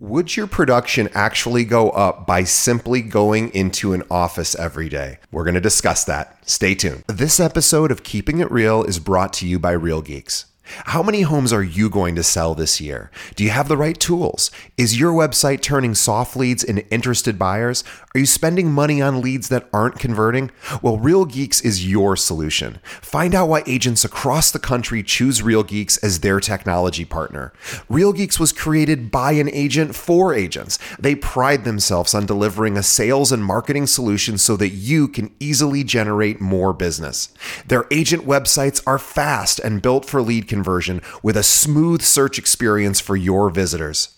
Would your production actually go up by simply going into an office every day? We're going to discuss that. Stay tuned. This episode of Keeping It Real is brought to you by Real Geeks. How many homes are you going to sell this year? Do you have the right tools? Is your website turning soft leads into interested buyers? Are you spending money on leads that aren't converting? Well, Real Geeks is your solution. Find out why agents across the country choose Real Geeks as their technology partner. Real Geeks was created by an agent for agents. They pride themselves on delivering a sales and marketing solution so that you can easily generate more business. Their agent websites are fast and built for lead conversion conversion with a smooth search experience for your visitors.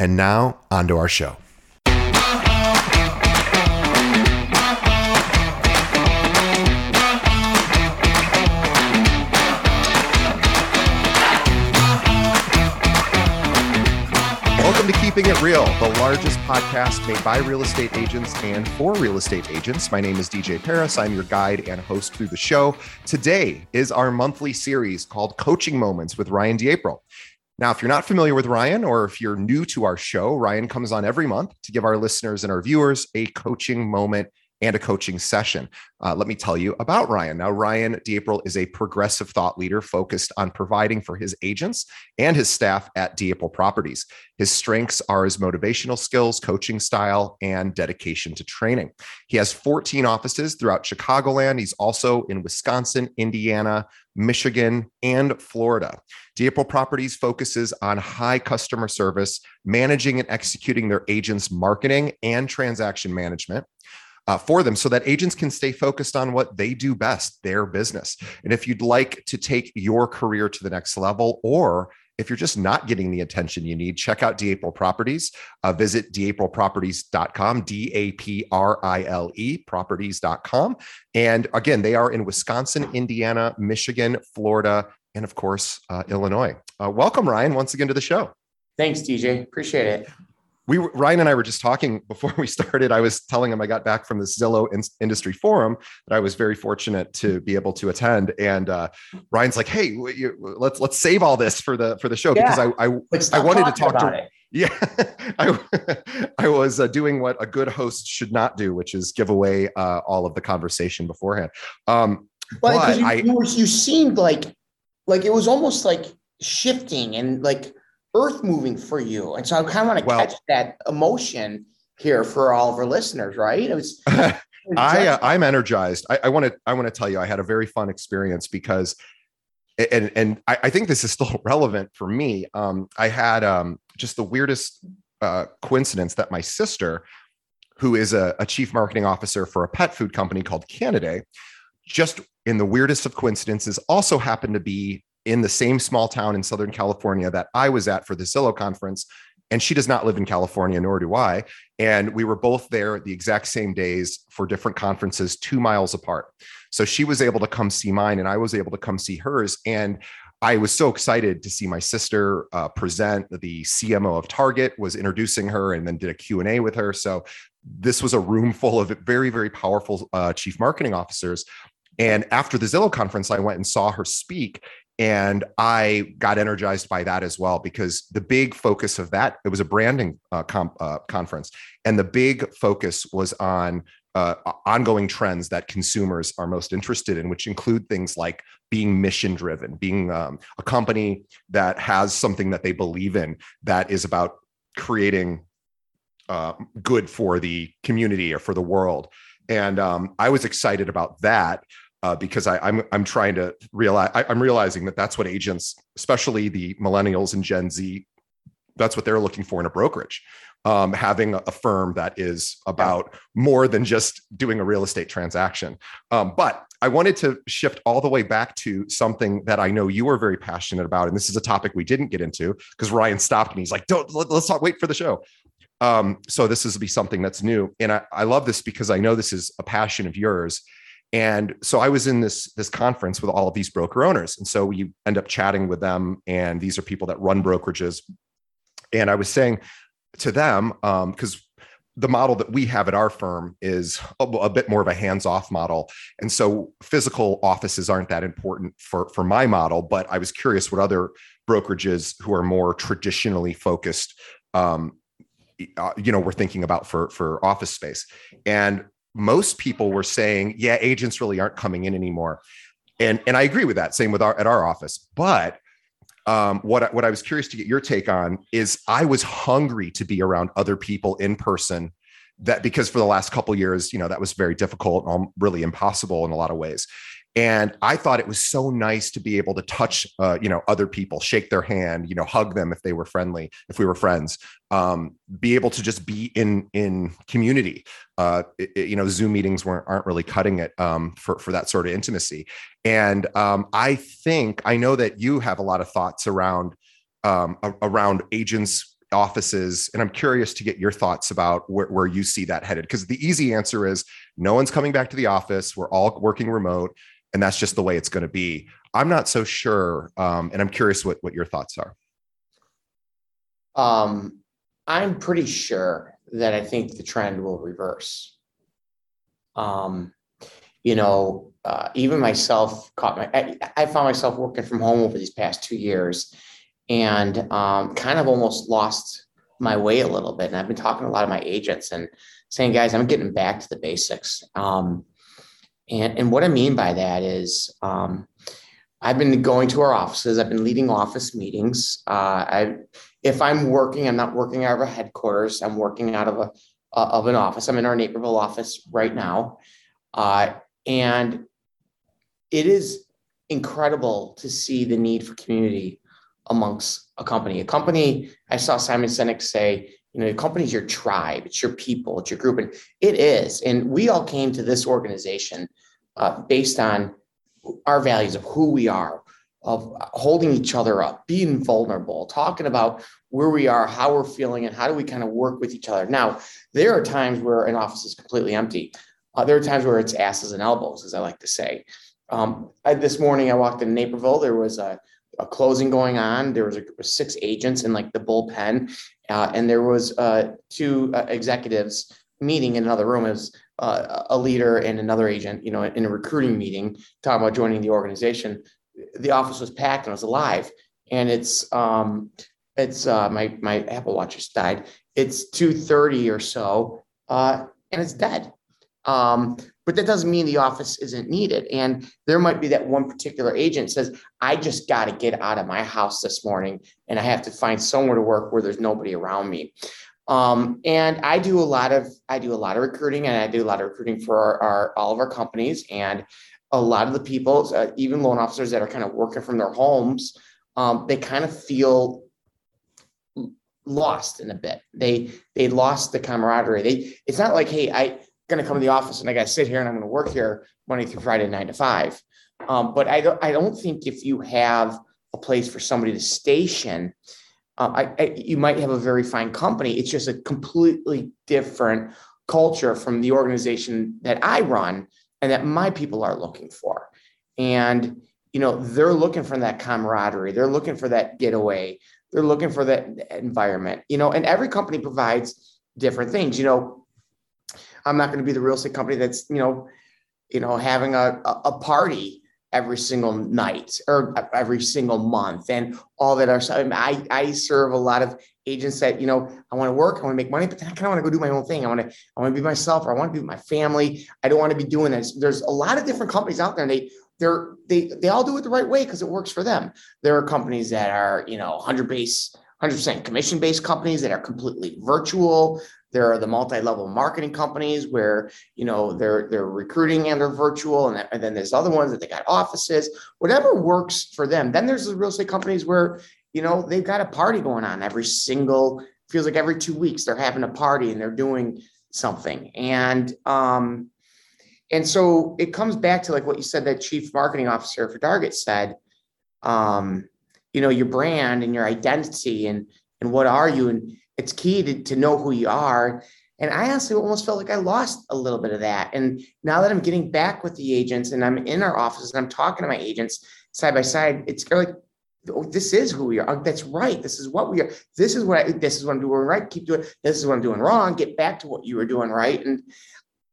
And now, on to our show. Welcome to Keeping It Real, the largest podcast made by real estate agents and for real estate agents. My name is DJ Paris. I'm your guide and host through the show. Today is our monthly series called Coaching Moments with Ryan D'Aprile. Now, if you're not familiar with Ryan or if you're new to our show, Ryan comes on every month to give our listeners and our viewers a coaching moment and a coaching session. Uh, let me tell you about Ryan. Now, Ryan D'Aprile is a progressive thought leader focused on providing for his agents and his staff at D'Aprile Properties. His strengths are his motivational skills, coaching style, and dedication to training. He has 14 offices throughout Chicagoland. He's also in Wisconsin, Indiana, Michigan, and Florida. D'Aprile Properties focuses on high customer service, managing and executing their agents' marketing and transaction management uh, for them so that agents can stay focused on what they do best, their business. And if you'd like to take your career to the next level, or if you're just not getting the attention you need, check out D'Aprile Properties. Uh, visit DiAprilProperties.com, D A P R I L E, properties.com. And again, they are in Wisconsin, Indiana, Michigan, Florida, and of course, uh, Illinois. Uh, welcome, Ryan, once again to the show. Thanks, DJ. Appreciate it we Ryan and I were just talking before we started. I was telling him I got back from the Zillow in- industry forum that I was very fortunate to be able to attend. And uh, Ryan's like, "Hey, you, let's let's save all this for the for the show yeah. because I I, I wanted to talk to it. yeah I I was uh, doing what a good host should not do, which is give away uh, all of the conversation beforehand. Um, well, but you, I, you, you seemed like like it was almost like shifting and like earth moving for you. And so I kind of want to well, catch that emotion here for all of our listeners, right? It was. I uh, I'm energized. I want to I want to tell you I had a very fun experience because, and and I, I think this is still relevant for me. Um, I had um, just the weirdest uh, coincidence that my sister, who is a, a chief marketing officer for a pet food company called Canidae, just in the weirdest of coincidences, also happened to be in the same small town in Southern California that I was at for the Zillow conference. And she does not live in California, nor do I. And we were both there the exact same days for different conferences, two miles apart. So she was able to come see mine, and I was able to come see hers. And I was so excited to see my sister uh, present. The CMO of Target was introducing her, and then did a Q and A with her. So this was a room full of very, very powerful uh, chief marketing officers. And after the Zillow conference, I went and saw her speak and i got energized by that as well because the big focus of that it was a branding uh, uh, conference. And the big focus was on uh, ongoing trends that consumers are most interested in which include things like being mission driven being um, a company that has something that they believe in that is about creating uh, good for the community or for the world. And um, i was excited about that uh, because I, am I'm, I'm trying to realize I, I'm realizing that that's what agents, especially the millennials and Gen Z, that's what they're looking for in a brokerage. Um, having a firm that is about more than just doing a real estate transaction. Um, but I wanted to shift all the way back to something that I know you are very passionate about, and this is a topic we didn't get into because Ryan stopped me. He's like, "Don't let, us talk. Wait for the show." um, so this is be something that's new, and I, I love this because I know this is a passion of yours. And so I was in this this conference with all of these broker owners, and so we end up chatting with them. And these are people that run brokerages. And I was saying to them because um, the model that we have at our firm is a, a, bit more of a hands-off model and so physical offices aren't that important for for my model but i was curious what other brokerages who are more traditionally focused um, uh, you know we're thinking about for for office space and most people were saying yeah agents really aren't coming in anymore. And and i agree with that. Same with our at our office. But um, what what I was curious to get your take on is I was hungry to be around other people in person. That because for the last couple years, you know, that was very difficult, and really impossible in a lot of ways and i thought it was so nice to be able to touch uh, you know other people shake their hand you know hug them if they were friendly if we were friends um, be able to just be in in community. Uh, it, you know zoom meetings weren't aren't really cutting it um, for for that sort of intimacy. And um, i think i know that you have a lot of thoughts around um, around agents offices and i'm curious to get your thoughts about where, where you see that headed. Because the easy answer is no one's coming back to the office. We're all working remote and that's just the way it's going to be. I'm not so sure, um, and I'm curious what what your thoughts are. Um, I'm pretty sure that I think the trend will reverse. Um, you know, uh, even myself caught my. I, I, found myself working from home over these past two years, and um, kind of almost lost my way a little bit. And I've been talking to a lot of my agents and saying, guys, I'm getting back to the basics. Um, and, and what I mean by that is um, I've been going to our offices. I've been leading office meetings. Uh, I, if I'm working, I'm not working out of a headquarters. I'm working out of a uh, of an office. I'm in our Naperville office right now, uh, and it is incredible to see the need for community amongst a company. A company, I saw Simon Sinek say, you know, your company is your tribe, it's your people, it's your group, and it is. And we all came to this organization uh, based on our values of who we are, of holding each other up, being vulnerable, talking about where we are, how we're feeling, and how do we kind of work with each other. Now, there are times where an office is completely empty. Uh, there are times where it's asses and elbows, as I like to say. Um, I, this morning, I walked in Naperville. There was a a closing going on. There was a, six agents in like the bullpen, uh, and there was uh, two uh, executives meeting in another room. as uh, a leader and another agent, you know, in a recruiting meeting, talking about joining the organization. The office was packed and it was alive. And it's um, it's uh, my my Apple Watch just died. It's two thirty or so, uh, and it's dead. Um, but that doesn't mean the office isn't needed. And there might be that one particular agent says, I just got to get out of my house this morning and I have to find somewhere to work where there's nobody around me. Um, and I do a lot of I do a lot of recruiting and I do a lot of recruiting for our, our all of our companies and a lot of the people, uh, even loan officers that are kind of working from their homes, um, they kind of feel lost in a bit. They they lost the camaraderie. They it's not like hey I going to come to the office and I got to sit here and I'm going to work here Monday through Friday, nine to five. Um, but I don't, I don't think if you have a place for somebody to station, um, I, I, you might have a very fine company. It's just a completely different culture from the organization that I run and that my people are looking for. And, you know, they're looking for that camaraderie. They're looking for that getaway. They're looking for that environment, you know, and every company provides different things. You know, I'm not going to be the real estate company that's, you know, you know, having a, a party every single night or every single month and all that are. I, I serve a lot of agents that, you know, I want to work, I want to make money, but then I kind of want to go do my own thing. I want to, I want to be myself or I want to be with my family. I don't want to be doing this. There's a lot of different companies out there and they, they're, they, they all do it the right way because it works for them. There are companies that are, you know, 100 base, 100% commission based companies that are completely virtual. There are the multi-level marketing companies where you know they're they're recruiting and they're virtual, and, and then there's other ones that they got offices. Whatever works for them. Then there's the real estate companies where you know they've got a party going on every single feels like every two weeks they're having a party and they're doing something and um and so it comes back to like what you said that chief marketing officer for target said um you know your brand and your identity and and what are you and it's key to, to know who you are. And I honestly almost felt like I lost a little bit of that. And now that I'm getting back with the agents and I'm in our offices and I'm talking to my agents side by side, it's like, oh, this is who we are. Oh, that's right. This is what we are. This is what I, this is what I'm doing right. Keep doing. This is what I'm doing wrong. Get back to what you were doing right. And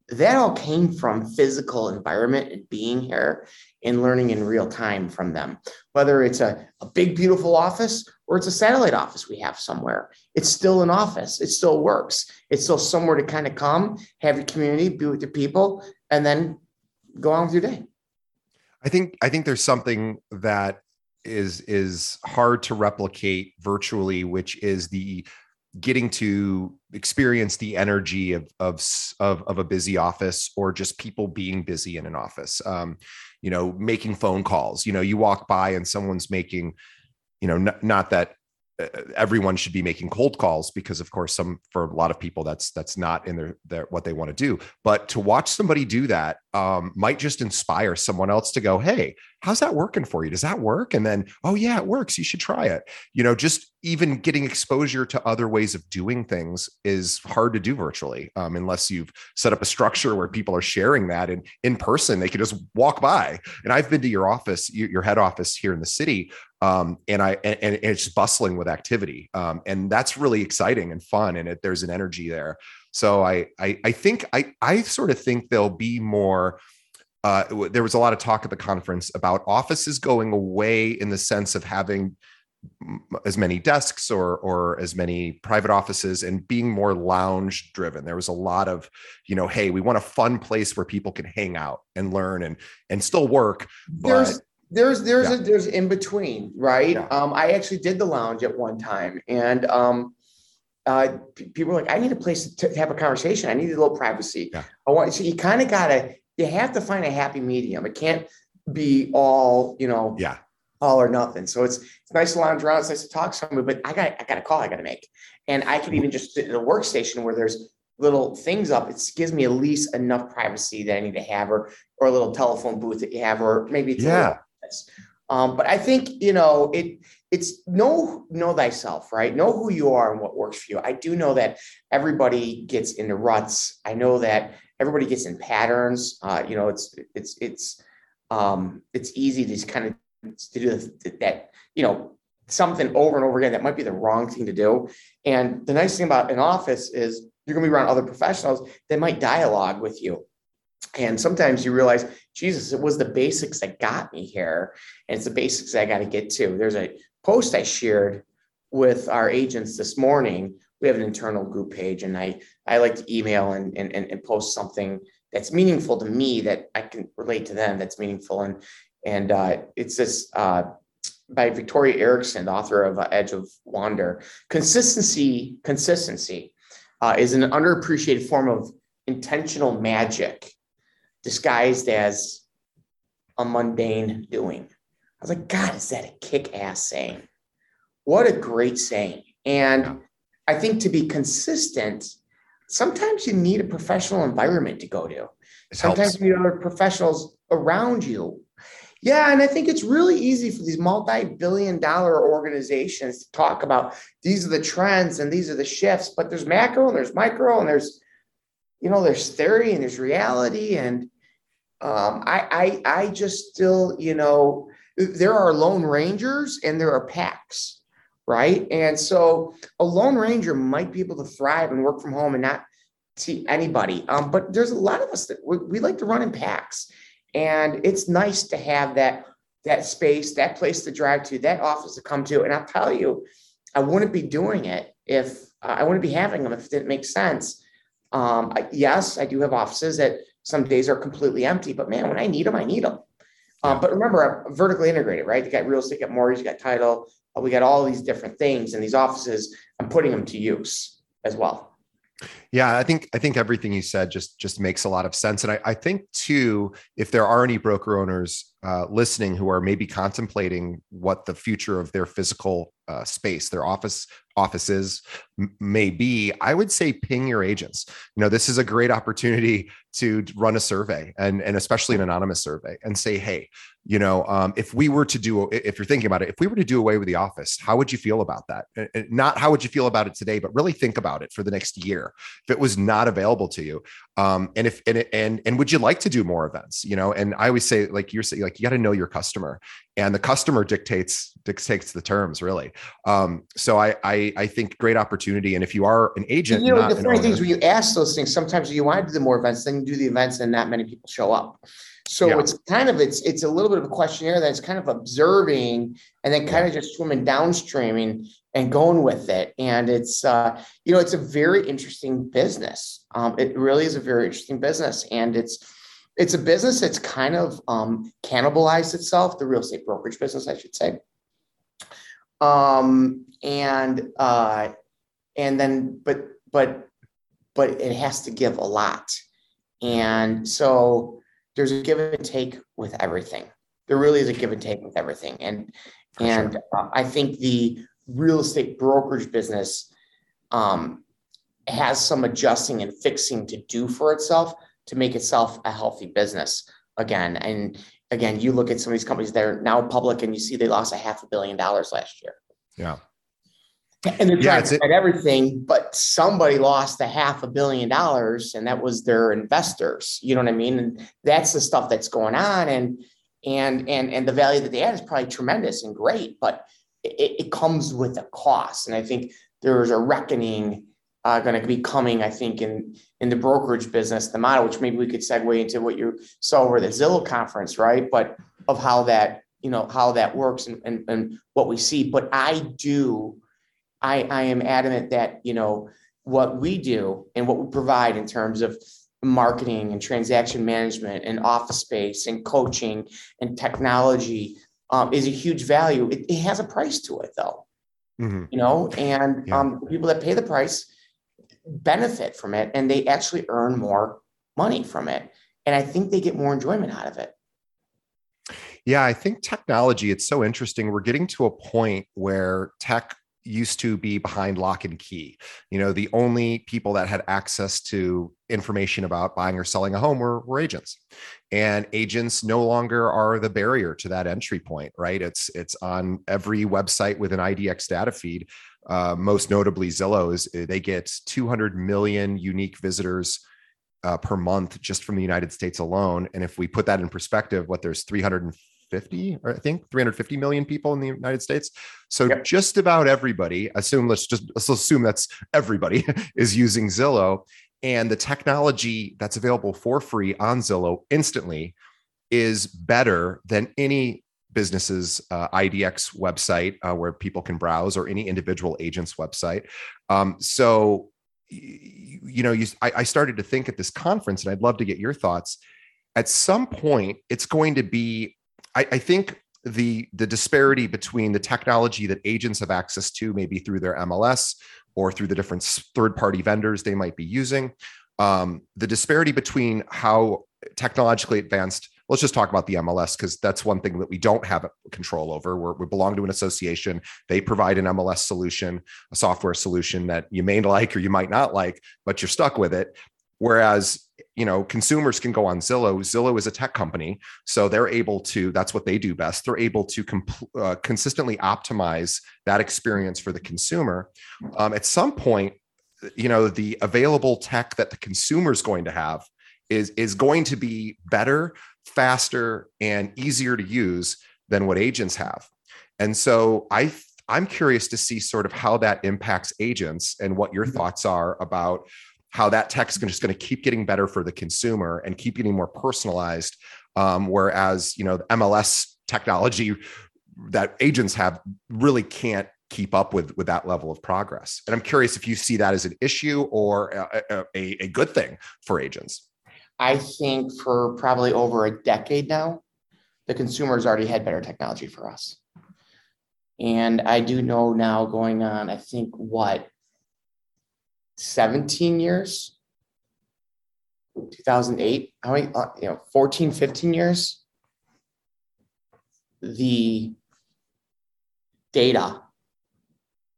that all came from physical environment and being here and learning in real time from them. Whether it's a, a big, beautiful office or it's a satellite office we have somewhere, it's still an office. It still works. It's still somewhere to kind of come, have your community, be with the people, and then go on with your day. I think I think there's something that is is hard to replicate virtually, which is the getting to experience the energy of of of, of a busy office or just people being busy in an office um, you know making phone calls. You know you walk by and someone's making you know n- not that uh, everyone should be making cold calls because of course some for a lot of people that's that's not in their, their what they want to do. But to watch somebody do that um, might just inspire someone else to go hey how's that working for you? Does that work? And then oh yeah it works. You should try it. You know just even getting exposure to other ways of doing things is hard to do virtually um, unless you've set up a structure where people are sharing that and in person they can just walk by. And i've been to your office your head office here in the city um, and I and, and, it's bustling with activity, um, and that's really exciting and fun, and it, there's an energy there. So I, I I think I I sort of think there'll be more. Uh, there was a lot of talk at the conference about offices going away in the sense of having as many desks or or as many private offices and being more lounge driven there was a lot of you know hey we want a fun place where people can hang out and learn and and still work but there's there's there's yeah. a there's in between, right? Yeah. Um, I actually did the lounge at one time, and um, uh, people are like, "I need a place to, have a conversation. I need a little privacy. Yeah. I want." So you kind of gotta, you have to find a happy medium. It can't be all, you know, yeah, all or nothing. So it's it's nice to lounge around. It's nice to talk to somebody, but I got I got a call I got to make, and I could even just sit in a workstation where there's little things up. It gives me at least enough privacy that I need to have, or or a little telephone booth that you have, or maybe it's yeah. Um, but I think you know it. It's know know thyself, right? Know who you are and what works for you. I do know that everybody gets into ruts. I know that everybody gets in patterns. Uh, you know, it's it's it's um, it's easy to just kind of to do that. You know, something over and over again that might be the wrong thing to do. And the nice thing about an office is you're going to be around other professionals that might dialogue with you and sometimes you realize, Jesus, it was the basics that got me here. And it's the basics I got to get to. There's a post I shared with our agents this morning. We have an internal group page, and I, I like to email and, and, and post something that's meaningful to me that I can relate to them that's meaningful. And, and uh, it's this uh, by Victoria Erickson, author of uh, Edge of Wonder. Consistency, consistency uh, is an underappreciated form of intentional magic disguised as a mundane doing. I was like, God, is that a kick ass saying? What a great saying. And I think to be consistent, sometimes you need a professional environment to go to. It sometimes helps. you need other professionals around you. Yeah, and I think it's really easy for these multi-billion dollar organizations to talk about these are the trends and these are the shifts, but there's macro and there's micro and there's you know there's theory and there's reality and um, I, I, I just still, you know, there are lone rangers and there are packs, right? And so a lone ranger might be able to thrive and work from home and not see anybody. Um, but there's a lot of us that we, we like to run in packs, and it's nice to have that that space, that place to drive to, that office to come to. And I'll tell you, I wouldn't be doing it if uh, I wouldn't be having them if it didn't make sense. Um, I, yes, I do have offices that some days are completely empty, but man, when I need them, I need them. Um, but remember, I'm vertically integrated, right? You got real estate, you got mortgage, you got title. Uh, we got all these different things in these offices. I'm putting them to use as well. Yeah, I think I think everything you said just just makes a lot of sense, and I, I think too, if there are any broker owners uh, listening who are maybe contemplating what the future of their physical uh, space, their office offices m- may be, I would say ping your agents. You know, this is a great opportunity to run a survey, and and especially an anonymous survey, and say, hey, you know, um, if we were to do, if you're thinking about it, if we were to do away with the office, how would you feel about that? Not how would you feel about it today, but really think about it for the next year. If it was not available to you, um, and if and and and would you like to do more events? You know, and I always say, like you're saying, like you got to know your customer, and the customer dictates dictates the terms, really. Um, so I, I I think great opportunity, and if you are an agent, you know, the funny thing is when you ask those things, sometimes you want to do the more events, then you do the events, and not many people show up. So yeah. it's kind of it's it's a little bit of a questionnaire that's kind of observing and then kind of just swimming downstreaming and going with it. And it's uh, you know it's a very interesting business. Um, it really is a very interesting business, and it's it's a business that's kind of um, cannibalized itself, the real estate brokerage business, I should say. Um, and uh, and then but but but it has to give a lot, and so there's a give and take with everything. There really is a give and take with everything. And For and sure. uh, I think the real estate brokerage business um, has some adjusting and fixing to do for itself to make itself a healthy business again. And again, you look at some of these companies that are now public and you see they lost a half a billion dollars last year. Yeah. And they're trying yeah, to fight everything, but somebody lost a half a billion dollars, and that was their investors. You know what I mean? And that's the stuff that's going on, and and and and the value that they add is probably tremendous and great, but it, it comes with a cost. And I think there's a reckoning uh, going to be coming. I think in in the brokerage business, the model, which maybe we could segue into what you saw over the Zillow conference, right? But of how that you know how that works and, and, and what we see. But I do I, I am adamant that, you know, what we do and what we provide in terms of marketing and transaction management and office space and coaching and technology um, is a huge value. It, it, has a price to it though, mm-hmm. you know, and yeah. um, people that pay the price benefit from it and they actually earn more money from it. And I think they get more enjoyment out of it. Yeah, I think technology, it's so interesting. We're getting to a point where tech used to be behind lock and key. You know, the only people that had access to information about buying or selling a home were, were agents. And agents no longer are the barrier to that entry point, right? It's it's on every website with an IDX data feed. Uh, most notably, Zillow is eh, they get 200 million unique visitors uh, per month just from the United States alone. And if we put that in perspective, what there's 350 350 or I think 350 million people in the United States. So yep. just about everybody, assume let's just let's assume that's everybody is using Zillow and the technology that's available for free on Zillow instantly is better than any business's uh, IDX website uh, where people can browse or any individual agent's website. Um, so, you, you know, you, I, I started to think at this conference, and I'd love to get your thoughts. At some point, it's going to be I, I think the the disparity between the technology that agents have access to, maybe through their MLS or through the different third party vendors they might be using, um, the disparity between how technologically advanced let's just talk about the MLS because that's one thing that we don't have control over. We're, we belong to an association. They provide an MLS solution, a software solution that you may like or you might not like, but you're stuck with it. Whereas you know consumers can go on zillow. Zillow is a tech company so they're able to that's what they do best. They're able to comp- uh, consistently optimize that experience for the consumer. Um, at some point you know the available tech that the consumer is going to have is is going to be better faster and easier to use than what agents have. And so i i'm curious to see sort of how that impacts agents and what your mm-hmm. thoughts are about how that tech is just going to keep getting better for the consumer and keep getting more personalized. Um, whereas, you know, the MLS technology that agents have really can't keep up with with that level of progress. And I'm curious if you see that as an issue or a, a, a good thing for agents. I think for probably over a decade now, the consumers already had better technology for us. And I do know now going on, I think what 17 years, 2008, how many, uh, you know, 14, 15 years, the data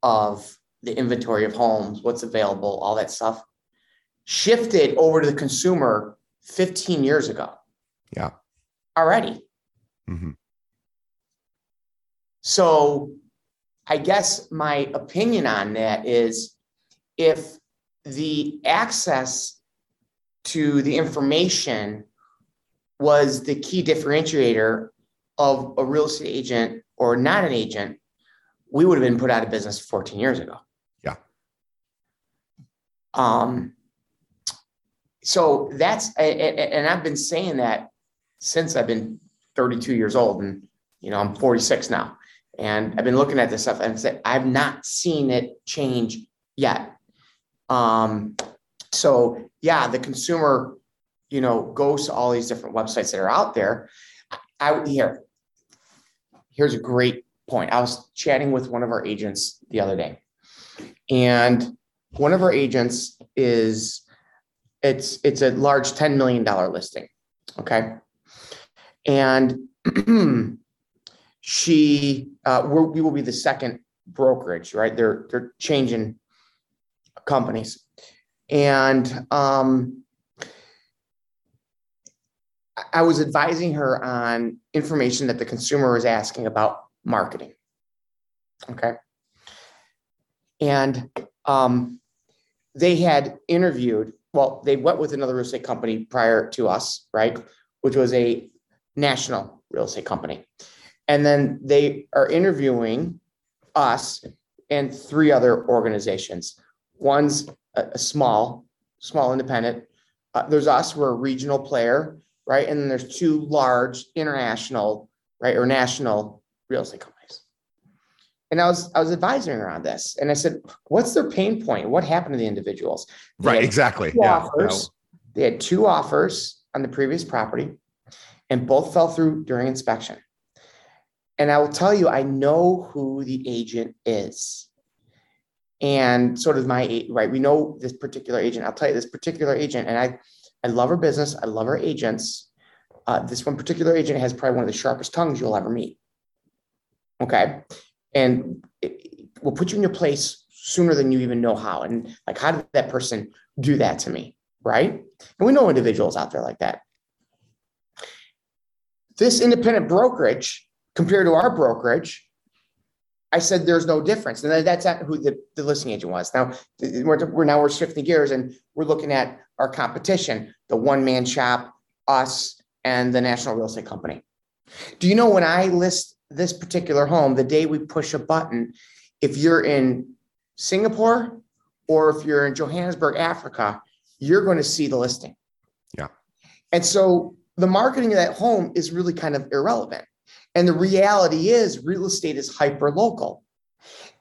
of the inventory of homes, what's available, all that stuff shifted over to the consumer 15 years ago. Yeah. Already. Mm-hmm. So I guess my opinion on that is if the access to the information was the key differentiator of a real estate agent or not an agent, we would have been put out of business 14 years ago. Yeah. Um, so that's, and I've been saying that since I've been 32 years old and, you know, I'm 46 now. And I've been looking at this stuff and said, I've not seen it change yet. Um, so yeah, the consumer, you know, goes to all these different websites that are out there. I here, here's a great point. I was chatting with one of our agents the other day, and one of our agents is it's it's a large $10 million listing. Okay. And she uh, we will be the second brokerage, right? They're they're changing companies, and um, I was advising her on information that the consumer was asking about marketing. Okay, and um, they had interviewed. Well, they went with another real estate company prior to us, right? Which was a national real estate company. And then they are interviewing us and three other organizations. One's a, a small, small independent. Uh, there's us, we're a regional player, right? And then there's two large international, right, or national real estate companies. And I was I was advising her on this, and I said, "What's their pain point? What happened to the individuals?" They right, exactly. Yeah. Offers. They had two offers on the previous property, and both fell through during inspection. And I will tell you, I know who the agent is. And so does my right. We know this particular agent. I'll tell you this particular agent, and I, I love her business. I love her agents. Uh, this one particular agent has probably one of the sharpest tongues you'll ever meet. Okay, and it, will put you in your place sooner than you even know how. And like, how did that person do that to me? Right? And we know individuals out there like that. This independent brokerage compared to our brokerage, I said there's no difference. And that's who the, the listing agent was. Now we're, we're now we're shifting gears and we're looking at our competition, the one man shop, us, and the national real estate company. Do you know when I list this particular home, the day we push a button, if you're in Singapore or if you're in Johannesburg, Africa, you're going to see the listing. Yeah. And so the marketing of that home is really kind of irrelevant. And the reality is, real estate is hyper local.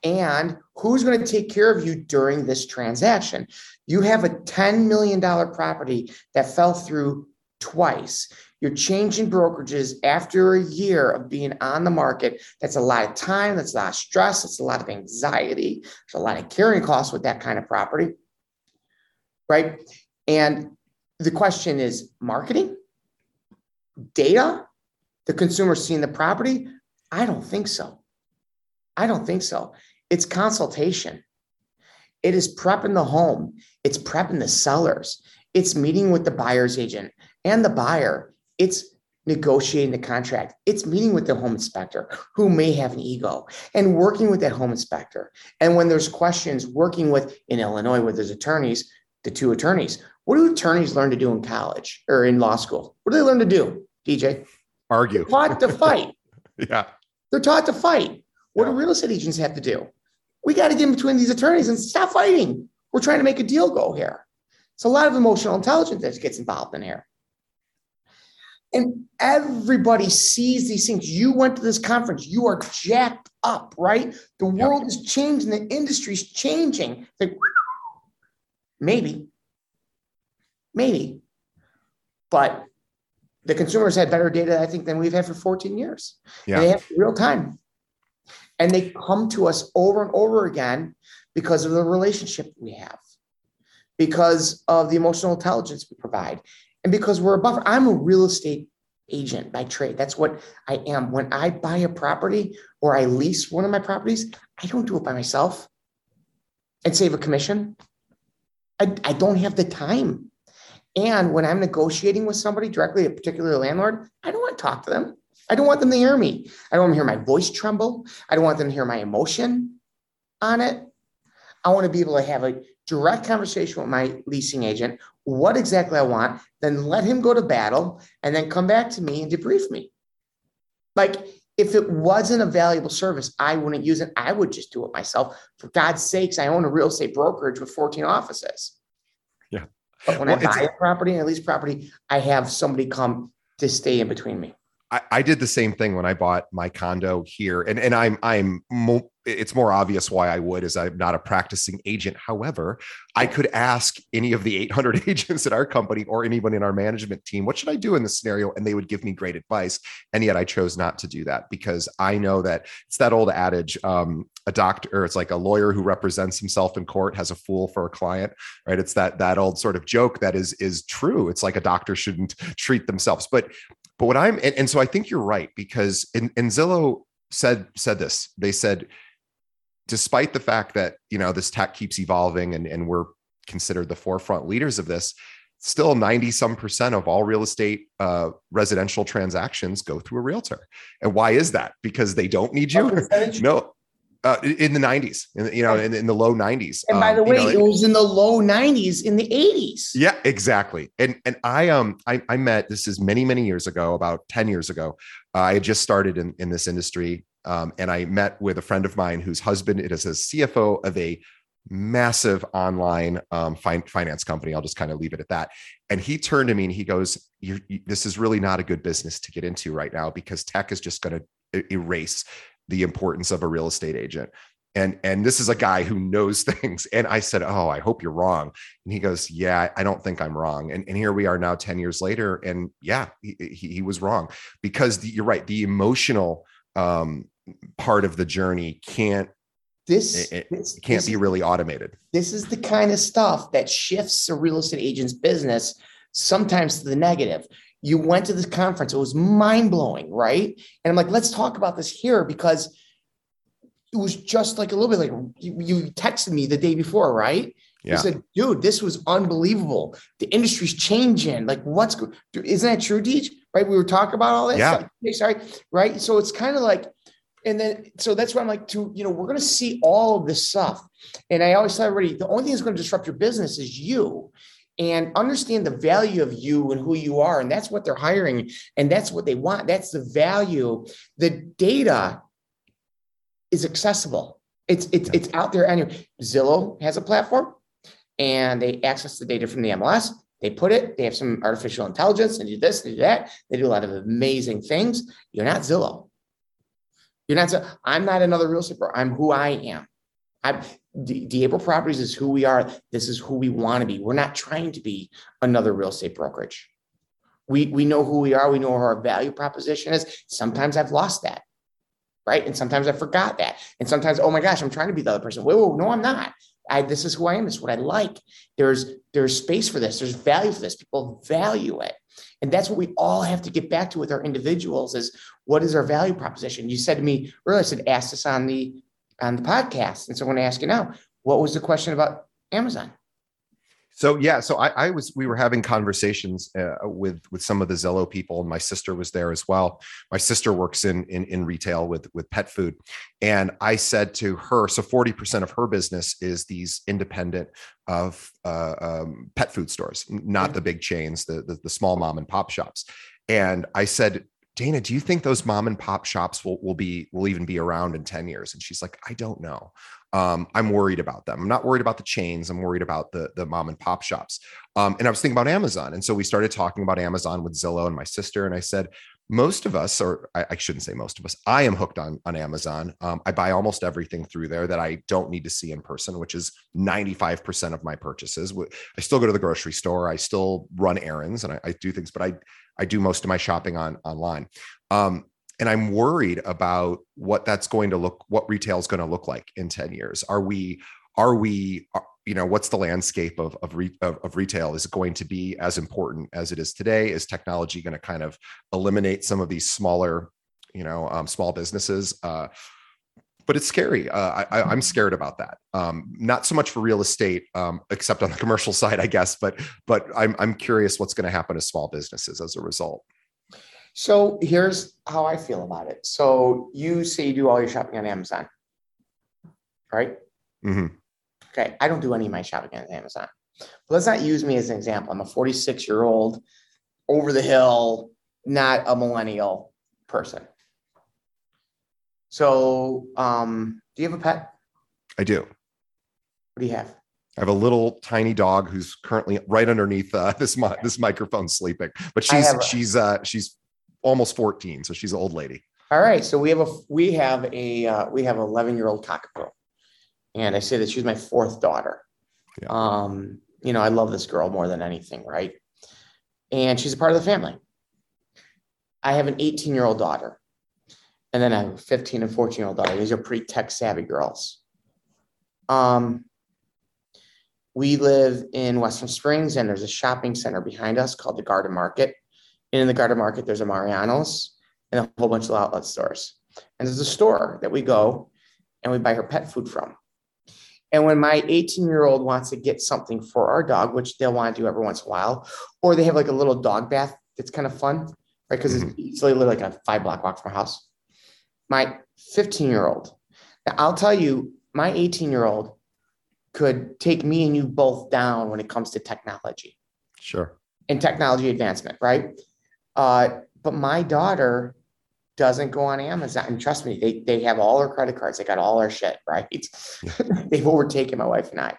And who's going to take care of you during this transaction? You have a $10 million property that fell through twice. You're changing brokerages after a year of being on the market. That's a lot of time. That's a lot of stress. That's a lot of anxiety. There's a lot of carrying costs with that kind of property. Right. And the question is marketing, data, the consumer seeing the property? I don't think so. I don't think so. It's consultation. It is prepping the home. It's prepping the sellers. It's meeting with the buyer's agent and the buyer. It's negotiating the contract. It's meeting with the home inspector who may have an ego and working with that home inspector. And when there's questions, working with in Illinois with his attorneys, the two attorneys. What do attorneys learn to do in college or in law school? What do they learn to do, DJ? Argue. They're taught to fight. yeah. They're taught to fight. What yeah. do real estate agents have to do? We got to get in between these attorneys and stop fighting. We're trying to make a deal go here. It's a lot of emotional intelligence that gets involved in here. And everybody sees these things. You went to this conference, you are jacked up, right? The world yep. is changing, the industry's changing. Like, maybe, maybe, but the consumers had better data, I think, than we've had for 14 years. Yeah. They have real time. And they come to us over and over again because of the relationship we have. because of the emotional intelligence we provide and because we're a buffer. I'm a real estate agent by trade. That's what I am. When I buy a property or I lease one of my properties, I don't do it by myself and save a commission. I, I don't have the time. And when I'm negotiating with somebody directly, a particular landlord, I don't want to talk to them. I don't want them to hear me. I don't want to hear my voice tremble. I don't want them to hear my emotion on it. I want to be able to have a direct conversation with my leasing agent, what exactly I want, then let him go to battle and then come back to me and debrief me. Like if it wasn't a valuable service, I wouldn't use it. I would just do it myself. For God's sakes, I own a real estate brokerage with 14 offices. But when well, I buy a property and I lease property, I have somebody come to stay in between me. I, I, did the same thing when I bought my condo here, and and I'm I'm mo- it's more obvious why I would, as I'm not a practicing agent. However, I could ask any of the 800 agents at our company or anyone in our management team, what should I do in this scenario? And they would give me great advice. And yet I chose not to do that because I know that it's that old adage um, a doctor, or it's like a lawyer who represents himself in court has a fool for a client, right? It's that that old sort of joke that is is true. It's like a doctor shouldn't treat themselves. But but what I'm and, and so I think you're right because in, and Zillow said said this. They said despite the fact that you know this tech keeps evolving and, and we're considered the forefront leaders of this still 90 some percent of all real estate uh, residential transactions go through a realtor. And why is that? Because they don't need you? No uh, in the 90s in, you know in, in the low 90s and by the um, way you know, it was in the low 90s in the 80s yeah exactly. And and i um i, I met this is many many years ago about 10 years ago. Uh, i had just started in, in this industry um, and I met with a friend of mine whose husband it is a CFO of a massive online um, fin- finance company. I'll just kind of leave it at that. And he turned to me and he goes, you, "This is really not a good business to get into right now because tech is just going to erase the importance of a real estate agent." And and this is a guy who knows things. And I said, "Oh, I hope you're wrong." And he goes, "Yeah, I don't think I'm wrong." And and here we are now, ten years later, and yeah, he, he, he was wrong because the, you're right. The emotional um, part of the journey can't this, it, this can't this, be really automated. This is the kind of stuff that shifts a real estate agent's business sometimes to the negative. You went to this conference, it was mind blowing, right? And I'm like, let's talk about this here because it was just like a little bit like you, texted me the day before, right? Yeah. You said, dude, this was unbelievable. The industry's changing. Like, what's isn't that true, Deej? Right? We were talking about all this. Yeah. Okay, sorry. Right. So it's kind of like and then so that's why I'm like to you know we're going to see all of this stuff, and I always tell everybody the only thing that's going to disrupt your business is you, and understand the value of you and who you are, and that's what they're hiring, and that's what they want. That's the value. The data is accessible. It's it's it's out there. And Zillow has a platform, and they access the data from the MLS. They put it. They have some artificial intelligence. They do this. They do that. They do a lot of amazing things. You're not Zillow you're not. I'm not another real estate broker. I'm who I am. I'm D'Aprile Properties is who we are. This is who we want to be. We're not trying to be another real estate brokerage. We we know who we are. We know what our value proposition is. Sometimes I've lost that, right? And sometimes I forgot that. And sometimes, oh my gosh, I'm trying to be the other person. Wait, wait, no, I'm not. I, this is who I am. This is what I like. There's there's space for this. There's value for this. People value it. And that's what we all have to get back to with our individuals is what is our value proposition? You said to me earlier, I said, ask us on the on the podcast. And so I want to ask you now, what was the question about Amazon? So yeah, so I, I, was we were having conversations uh, with with some of the Zillow people, and my sister was there as well. My sister works in in, in retail with with pet food, and I said to her, so forty percent of her business is these independent of uh, um, pet food stores, not the big chains, the, the the small mom and pop shops. And I said, Dana, do you think those mom and pop shops will, will be will even be around in 10 years? And she's like, I don't know um, I'm worried about them. I'm not worried about the chains. I'm worried about the the mom and pop shops. Um, and I was thinking about Amazon, and so we started talking about Amazon with Zillow and my sister. And I said, most of us, or I, I shouldn't say most of us, I am hooked on on Amazon. Um, I buy almost everything through there that I don't need to see in person, which is 95 percent of my purchases. I still go to the grocery store. I still run errands, and I, I do things, but I I do most of my shopping on online. Um, and i'm worried about what that's going to look what retail is going to look like in 10 years. Are we are we are, you know what's the landscape of of, re, of, of retail? Is it going to be as important as it is today? Is technology going to kind of eliminate some of these smaller you know um, small businesses? Uh, but it's scary. Uh, I, am scared about that. Um, not so much for real estate, um, except on the commercial side, I guess. But but I'm I'm curious what's going to happen to small businesses as a result. So here's how I feel about it. So you say you do all your shopping on Amazon, right? Mm-hmm. Okay, I don't do any of my shopping on Amazon. But let's not use me as an example. I'm a 46 year old, over the hill, not a millennial person. So, um, do you have a pet? I do. What do you have? I have a little tiny dog who's currently right underneath uh, this mi- this microphone sleeping, but she's a, she's uh, she's almost 14, so she's an old lady. All right, so we have a we have a uh, we have an 11 year old cockapoo, and I say that she's my fourth daughter. Yeah. Um, you know, I love this girl more than anything, right? And she's a part of the family. I have an 18 year old daughter and then a 15 and 14 year old daughter. These are pretty tech savvy girls. Um, we live in Western Springs, and there's a shopping center behind us called the Garden Market. And in the Garden Market, there's a Mariano's and a whole bunch of outlet stores. And there's a store that we go and we buy her pet food from. And when my 18 year old wants to get something for our dog, which they'll want to do every once in a while, or they have like a little dog bath that's kind of fun, right? Because mm-hmm. it's, it's literally like a five block walk from our house my 15 year old. Now, I'll tell you, my 18 year old could take me and you both down when it comes to technology. Sure. And technology advancement, right? Uh, but my daughter doesn't go on Amazon. And trust me, they, they have all our credit cards. They got all our shit, right? Yeah. They've overtaken my wife and I.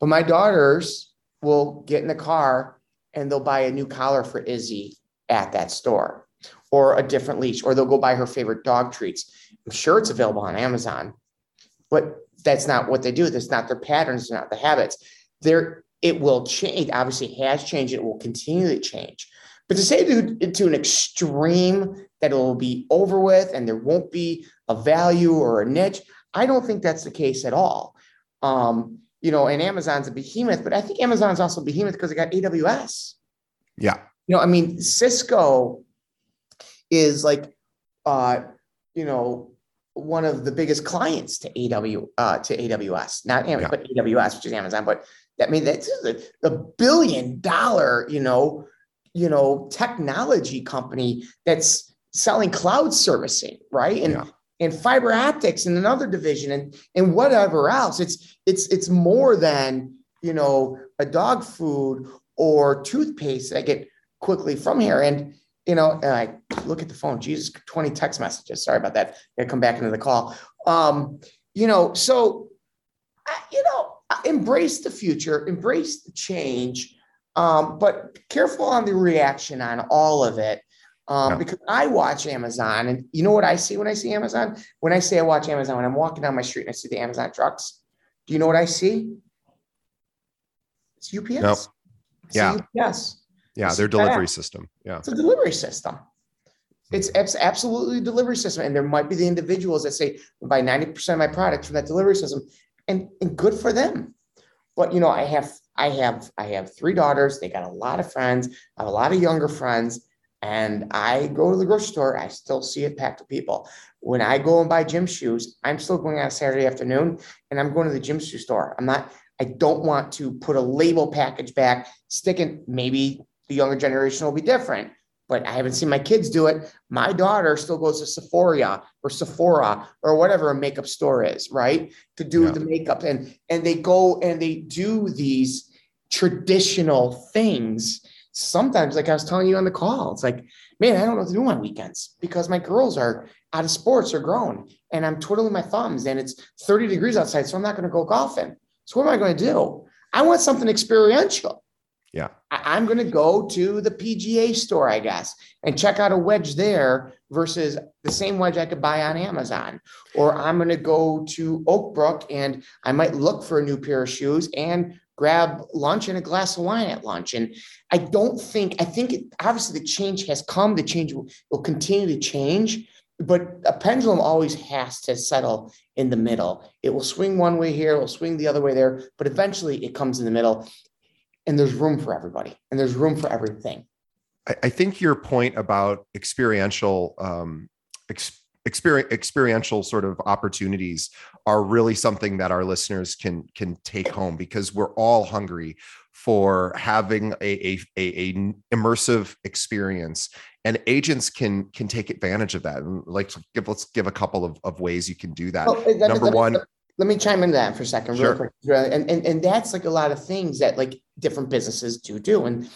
But my daughters will get in the car and they'll buy a new collar for Izzy at that store or a different leash, or they'll go buy her favorite dog treats. I'm sure it's available on Amazon, but that's not what they do. That's not their patterns, not the habits. There, it will change. Obviously, has changed. It will continue to change. But to say to, to an extreme that it will be over with and there won't be a value or a niche, I don't think that's the case at all. Um, you know, and Amazon's a behemoth, but I think Amazon's also a behemoth because it got AWS. Yeah. You know, I mean, Cisco is like, uh, you know, one of the biggest clients to AW uh, to AWS, not Amazon, yeah. but AWS, which is Amazon. But that I mean that's a, a billion dollar, you know, you know, technology company that's selling cloud servicing, right? And yeah. and fiber optics and another division and and whatever else. It's it's it's more than you know a dog food or toothpaste that I get quickly from here. And you know, and I look at the phone, Jesus, 20 text messages. Sorry about that. I come back into the call. Um, you know, so, you know, embrace the future, embrace the change, um, but careful on the reaction on all of it. Um, yeah. Because I watch Amazon, and you know what I see when I see Amazon? When I say I watch Amazon, when I'm walking down my street and I see the Amazon trucks, do you know what I see? It's UPS. Nope. Yeah. UPS. Yeah, their delivery system. Yeah. It's a delivery system. It's, hmm. it's absolutely a delivery system. And there might be the individuals that say, buy 90% of my products from that delivery system. And, and good for them. But you know, I have I have I have three daughters. They got a lot of friends. I have a lot of younger friends. And I go to the grocery store, I still see it packed with people. When I go and buy gym shoes, I'm still going on Saturday afternoon and I'm going to the gym shoe store. I'm not, I don't want to put a label package back, stick it maybe the younger generation will be different. But I haven't seen my kids do it. My daughter still goes to Sephora or Sephora or whatever a makeup store is, right? To do yeah. the makeup. And and they go and they do these traditional things. Sometimes, like I was telling you on the call, it's like, man, I don't know what to do on weekends because my girls are out of sports or grown and I'm twiddling my thumbs and it's 30 degrees outside. So I'm not going to go golfing. So what am I going to do? I want something experiential. Yeah. I, am going to go to the PGA store, I guess, and check out a wedge there versus the same wedge I could buy on Amazon. Or I'm going to go to Oakbrook and I might look for a new pair of shoes and grab lunch and a glass of wine at lunch. And I don't think, I think it, obviously the change has come, the change will, will continue to change. but a pendulum always has to settle in the middle. It will swing one way here, it will swing the other way there, but eventually it comes in the middle. And there's room for everybody, and there's room for everything. I, I think your point about experiential um, ex- experience experiential sort of opportunities are really something that our listeners can can take home because we're all hungry for having a, a, a, a immersive experience and agents can can take advantage of that. And like give let's give a couple of, of ways you can do that. Well, number one let me chime into that for a second sure. real quick and, and and that's like a lot of things that like different businesses do do and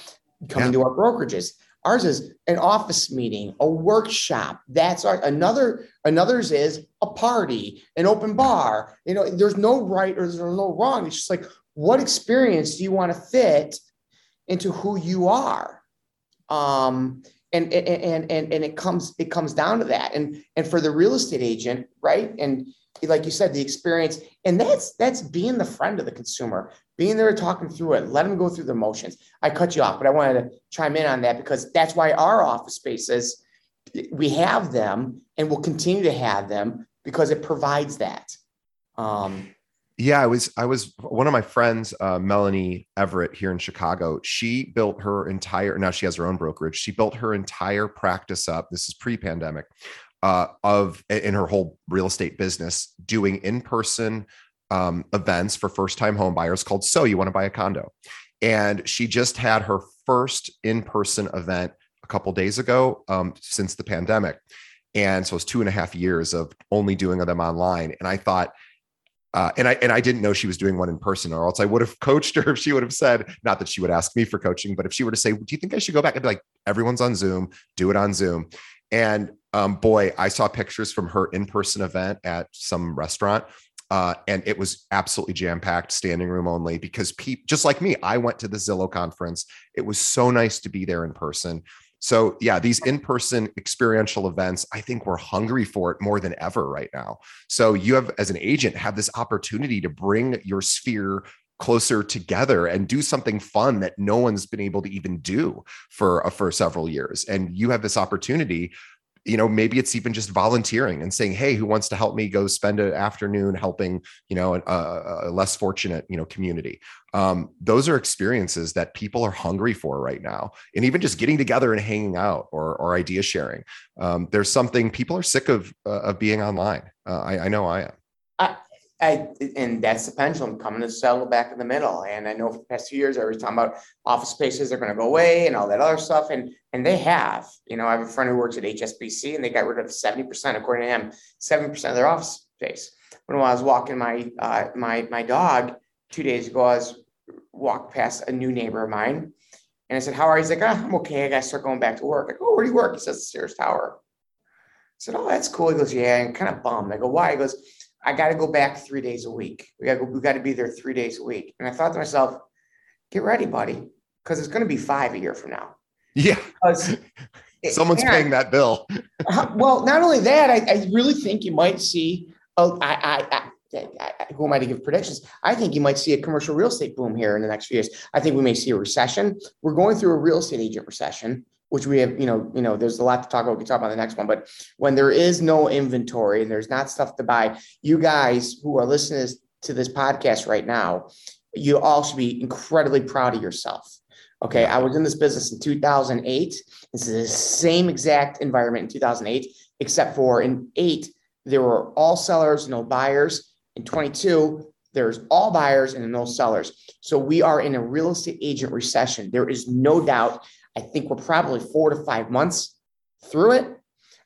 coming yeah. to our brokerages. Ours is an office meeting a workshop. That's our another another's is a party an open bar. You know there's no right or there's no wrong. It's just like what experience do you want to fit into who you are? Um and and and and it comes it comes down to that. And and for the real estate agent right and like you said the experience and that's that's being the friend of the consumer being there talking through it let them go through the motions. I cut you off but i wanted to chime in on that because that's why our office spaces we have them and we'll continue to have them because it provides that. Um yeah i was i was one of my friends uh, melanie everett here in chicago she built her entire now she has her own brokerage she built her entire practice up this is pre-pandemic uh, of in her whole real estate business doing in-person um, events for first-time home buyers called so you want to buy a condo and she just had her first in-person event a couple days ago um, since the pandemic and so it's two and a half years of only doing them online and i thought uh, and I and I didn't know she was doing one in person, or else I would have coached her if she would have said, not that she would ask me for coaching, but if she were to say, "Do you think I should go back?" I'd be like, "Everyone's on Zoom, do it on Zoom." And um, boy, I saw pictures from her in-person event at some restaurant, uh, and it was absolutely jam-packed, standing room only. Because people, just like me, I went to the Zillow conference. It was so nice to be there in person. So yeah, these in-person experiential events, I think we're hungry for it more than ever right now. So you have as an agent have this opportunity to bring your sphere closer together and do something fun that no one's been able to even do for uh, for several years. And you have this opportunity you know maybe it's even just volunteering and saying hey who wants to help me go spend an afternoon helping you know a, a less fortunate you know community? Um, those are experiences that people are hungry for right now. And even just getting together and hanging out or, or idea sharing um, there's something people are sick of uh, of being online. Uh, I, I know i am I, and that's the pendulum coming to settle back in the middle. And I know for the past few years, I was talking about office spaces are going to go away and all that other stuff. And and they have. You know, I have a friend who works at HSBC and they got rid of 70%, according to him, 70% of their office space. When I was walking my uh, my my dog two days ago, I was walked past a new neighbor of mine. And I said, How are you? He's like, oh, I'm okay. I got to start going back to work. I go, oh, where do you work? He says, the Sears Tower. I said, Oh, that's cool. He goes, Yeah, I'm kind of bummed. I go, Why? He goes, I got to go back three days a week. We got we got to be there three days a week. And I thought to myself, get ready, buddy, because it's going to be five a year from now. Yeah, someone's and, paying that bill. Uh, well, not only that, I, I, really think you might see. Oh, I, I, I, who am I to give predictions? I think you might see a commercial real estate boom here in the next few years. I think we may see a recession. We're going through a real estate agent recession which we have, you know, you know, there's a lot to talk about. We can talk about the next one, but when there is no inventory and there's not stuff to buy, you guys who are listening to this podcast right now, you all should be incredibly proud of yourself. Okay. I was in this business in 2008. This is the same exact environment in 2008, except for in eight, there were all sellers, no buyers. In 22, there's all buyers and no sellers. So we are in a real estate agent recession. There is no doubt I think we're probably four to five months through it.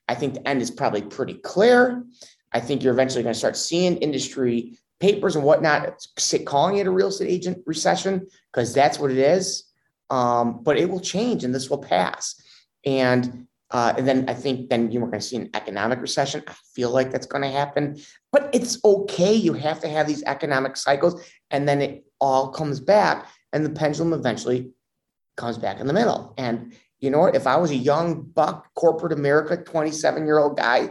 I think the end is probably pretty clear. I think you're eventually going to start seeing industry papers and whatnot calling it a real estate agent recession because that's what it is. Um, but it will change and this will pass. And uh, and then I think then you're going to see an economic recession. I feel like that's going to happen, but it's okay. You have to have these economic cycles, and then it all comes back, and the pendulum eventually comes back in the middle. And you know what? If I was a young buck, corporate America, 27 year old guy,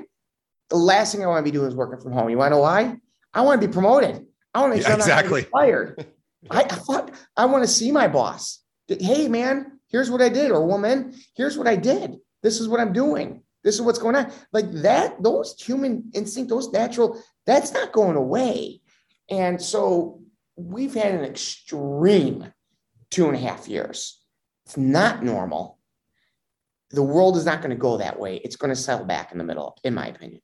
the last thing I want to be doing is working from home. You want to know why? I want to be promoted. I want to make sure yeah, exactly. I'm fired. I, I thought I want to see my boss. Hey, man, here's what I did, or woman, here's what I did. This is what I'm doing. this is what's going on. Like that, those human instinct, those natural, that's not going away. And so we've had an extreme two and a half years. It's not normal. The world is not going to go that way. It's going to settle back in the middle, in my opinion.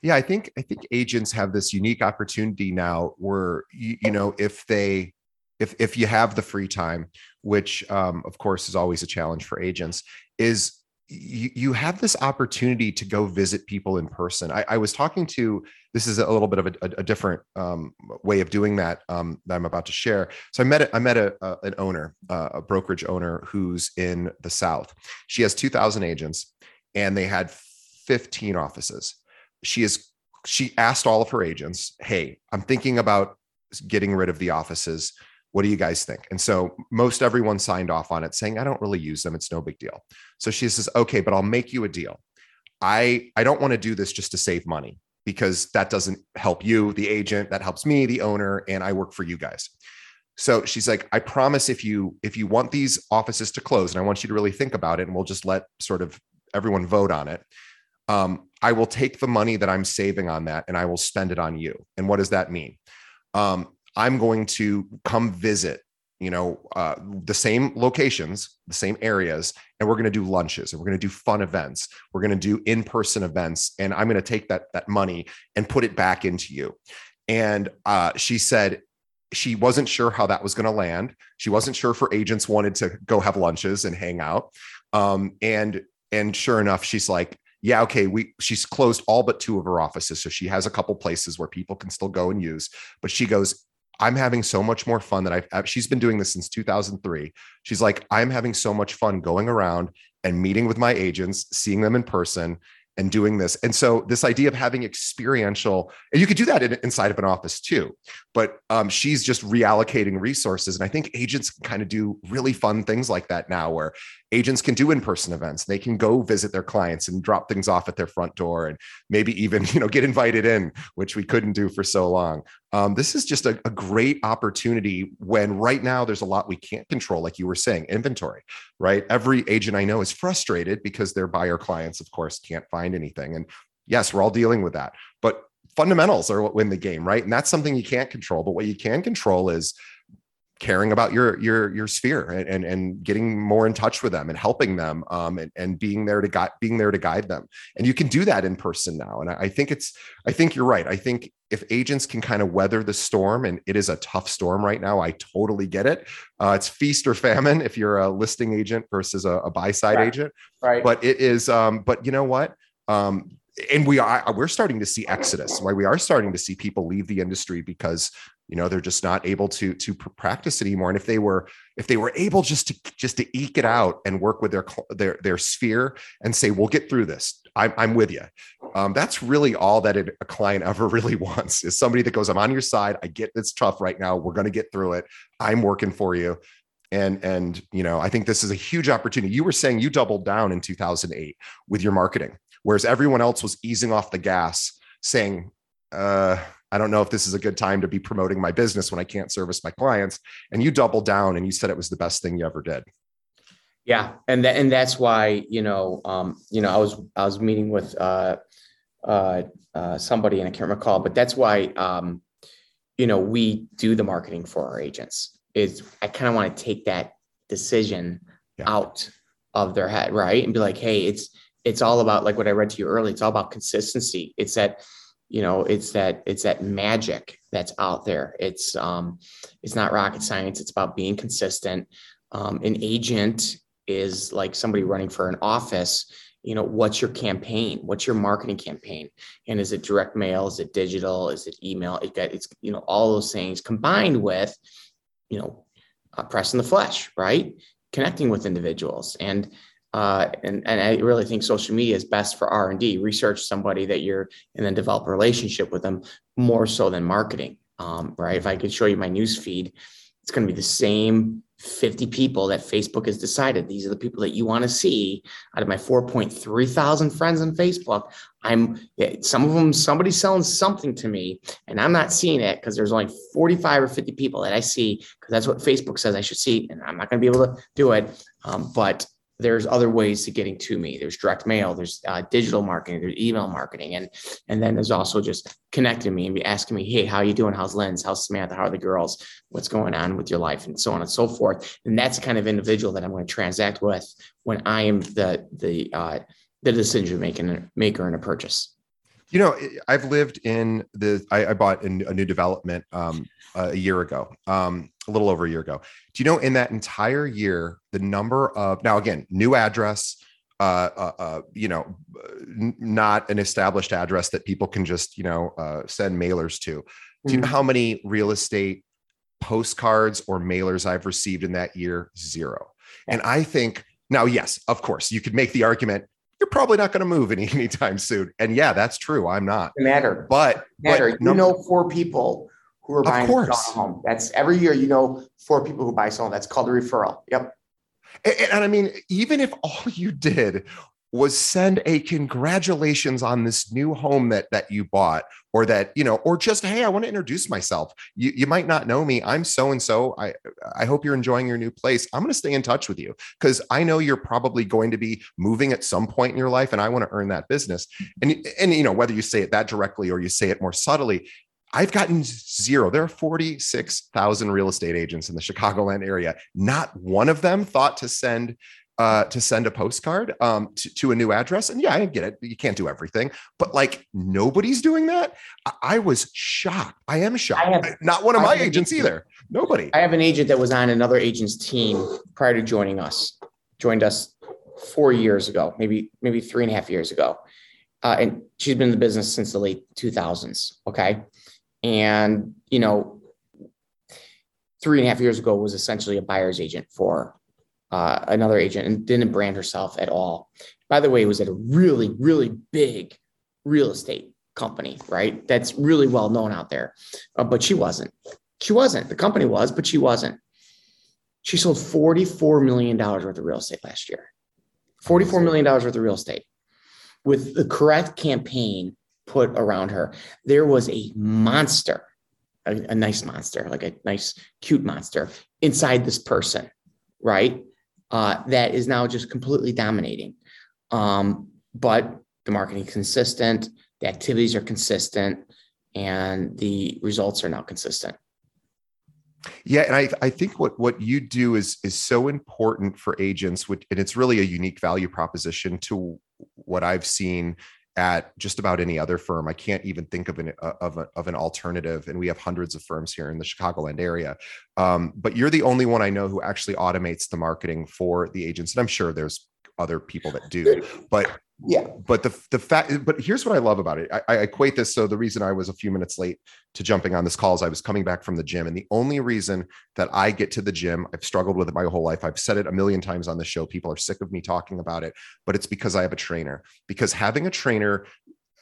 Yeah, I think I think agents have this unique opportunity now where you, you know if they if if you have the free time, which um, of course is always a challenge for agents, is you, you have this opportunity to go visit people in person. I, I was talking to this is a little bit of a, a different um, way of doing that um, that I'm about to share. So I met a, I met a, a an owner, uh, a brokerage owner who's in the South. She has 2,000 agents, and they had 15 offices. She is she asked all of her agents, "Hey, I'm thinking about getting rid of the offices what do you guys think? And so most everyone signed off on it saying, I don't really use them. It's no big deal. So she says, okay, but I'll make you a deal. I, I don't want to do this just to save money because that doesn't help you, the agent, that helps me, the owner, and I work for you guys. So she's like, I promise if you if you want these offices to close, and I want you to really think about it, and we'll just let sort of everyone vote on it. Um, I will take the money that I'm saving on that and I will spend it on you. And what does that mean? Um, I'm going to come visit, you know, uh, the same locations, the same areas, and we're going to do lunches and we're going to do fun events. We're going to do in-person events, and I'm going to take that that money and put it back into you. And uh, she said she wasn't sure how that was going to land. She wasn't sure if her agents wanted to go have lunches and hang out. Um, and and sure enough, she's like, yeah, okay, we she's closed all but two of her offices. So she has a couple places where people can still go and use. But she goes, I'm having so much more fun that I've, she's been doing this since 2003. She's like, I'm having so much fun going around and meeting with my agents, seeing them in person and doing this. And so this idea of having experiential, and you could do that in, inside of an office too, but um, she's just reallocating resources. And I think agents can kind of do really fun things like that now, where agents can do in-person events. They can go visit their clients and drop things off at their front door, and maybe even you know get invited in, which we couldn't do for so long. Um, this is just a, a great opportunity when right now there's a lot we can't control, like you were saying, inventory. Right, every agent I know is frustrated because their buyer clients, of course, can't find anything, and yes, we're all dealing with that. But fundamentals are what win the game, right? And that's something you can't control. But what you can control is caring about your your your sphere and, and and, getting more in touch with them and helping them um, and, and being there to guide being there to guide them. And you can do that in person now. And I, I think it's i think you're right. I think if agents can kind of weather the storm and it is a tough storm right now i totally get it. Uh, it's feast or famine if you're a listing agent versus a, a buy side right. agent. Right. But it is um, but you know what? Um, and we are we're starting to see exodus. Right we are starting to see people leave the industry because you know they're just not able to to practice anymore. And if they were if they were able just to just to eke it out and work with their their their sphere and say we'll get through this. I'm, I'm with you um, that's really all that a client ever really wants is somebody that goes i'm on your side. I get it's tough right now. We're going to get through it. I'm working for you. And and you know i think this is a huge opportunity. You were saying you doubled down in 2008 with your marketing whereas everyone else was easing off the gas, saying, uh, I don't know if this is a good time to be promoting my business when I can't service my clients. And you doubled down and you said it was the best thing you ever did. Yeah, and that, and that's why you know, um, you know, I was I was meeting with uh, uh, uh, somebody and I can't recall, but that's why um, you know we do the marketing for our agents. Is I kind of want to take that decision yeah. out of their head, right, and be like, hey, it's it's all about like what I read to you earlier. It's all about consistency. It's that, you know, it's that it's that magic that's out there. It's um, it's not rocket science. It's about being consistent. Um, an agent is like somebody running for an office. You know, what's your campaign? What's your marketing campaign? And is it direct mail? Is it digital? Is it email? It got it's you know all those things combined with, you know, uh, pressing the flesh, right? Connecting with individuals and uh, and, and I really think social media is best for R and D. Research somebody that you're, and then develop a relationship with them more so than marketing. Um, right? If I could show you my news feed, it's going to be the same 50 people that Facebook has decided these are the people that you want to see out of my 4.3 thousand friends on Facebook. I'm some of them, somebody's selling something to me, and I'm not seeing it because there's only 45 or 50 people that I see because that's what Facebook says I should see, and I'm not going to be able to do it. Um, but there's other ways to getting to me. There's direct mail, there's uh, digital marketing, there's email marketing, and and then there's also just connecting me and be asking me, hey, how you doing? How's Lens? How's Samantha? How are the girls? What's going on with your life, and so on and so forth. And that's the kind of individual that I'm going to transact with when I am the the uh, the decision making maker in a purchase. You know, I've lived in the. I, I bought in a new development um, a year ago, um, a little over a year ago. Do you know in that entire year the number of now again new address, uh, uh, uh, you know, n- not an established address that people can just you know uh, send mailers to. Do you know mm-hmm. how many real estate postcards or mailers I've received in that year? Zero. And I think now, yes, of course, you could make the argument you're probably not going to move any anytime soon. And yeah, that's true. I'm not. It matter. But, matter. But you know four people who are buying a home. That's every year. You know four people who buy someone. That's called a referral. Yep. And, and I mean, even if all you did was send a congratulations on this new home that that you bought or that you know or just hey i want to introduce myself you, you might not know me i'm so and so i i hope you're enjoying your new place i'm going to stay in touch with you because i know you're probably going to be moving at some point in your life and i want to earn that business and and you know whether you say it that directly or you say it more subtly I've gotten zero. There are 46,000 real estate agents in the Chicagoland area. Not one of them thought to send uh, to send a postcard um, to, to, a new address. And yeah, I get it. You can't do everything, but like nobody's doing that. I, I was shocked. I am shocked. I have, Not one of my agents either. Nobody. I have an agent that was on another agent's team prior to joining us. Joined us four years ago, maybe maybe three and a half years ago, uh, and she's been in the business since the late 2000s. Okay, and you know, three and a half years ago was essentially a buyer's agent for uh, another agent and didn't brand herself at all. By the way, it was at a really, really big real estate company, right? That's really well known out there. Uh, but she wasn't. She wasn't. The company was, but she wasn't. She sold $44 million worth of real estate last year. $44 million worth of real estate with the correct campaign put around her. There was a monster, a, a nice monster, like a nice, cute monster inside this person, right? uh, that is now just completely dominating. Um, but the marketing consistent, the activities are consistent, and the results are now consistent. Yeah, and I, I think what what you do is is so important for agents, which, and it's really a unique value proposition to what I've seen at just about any other firm. I can't even think of an uh, of, a, of an alternative, and we have hundreds of firms here in the Chicagoland area. Um, but you're the only one I know who actually automates the marketing for the agents, and I'm sure there's other people that do. But yeah. but the the fact but here's what i love about it. I, I, equate this so the reason i was a few minutes late to jumping on this call is i was coming back from the gym and the only reason that i get to the gym i've struggled with it my whole life. I've said it a million times on the show. People are sick of me talking about it but it's because i have a trainer. Because having a trainer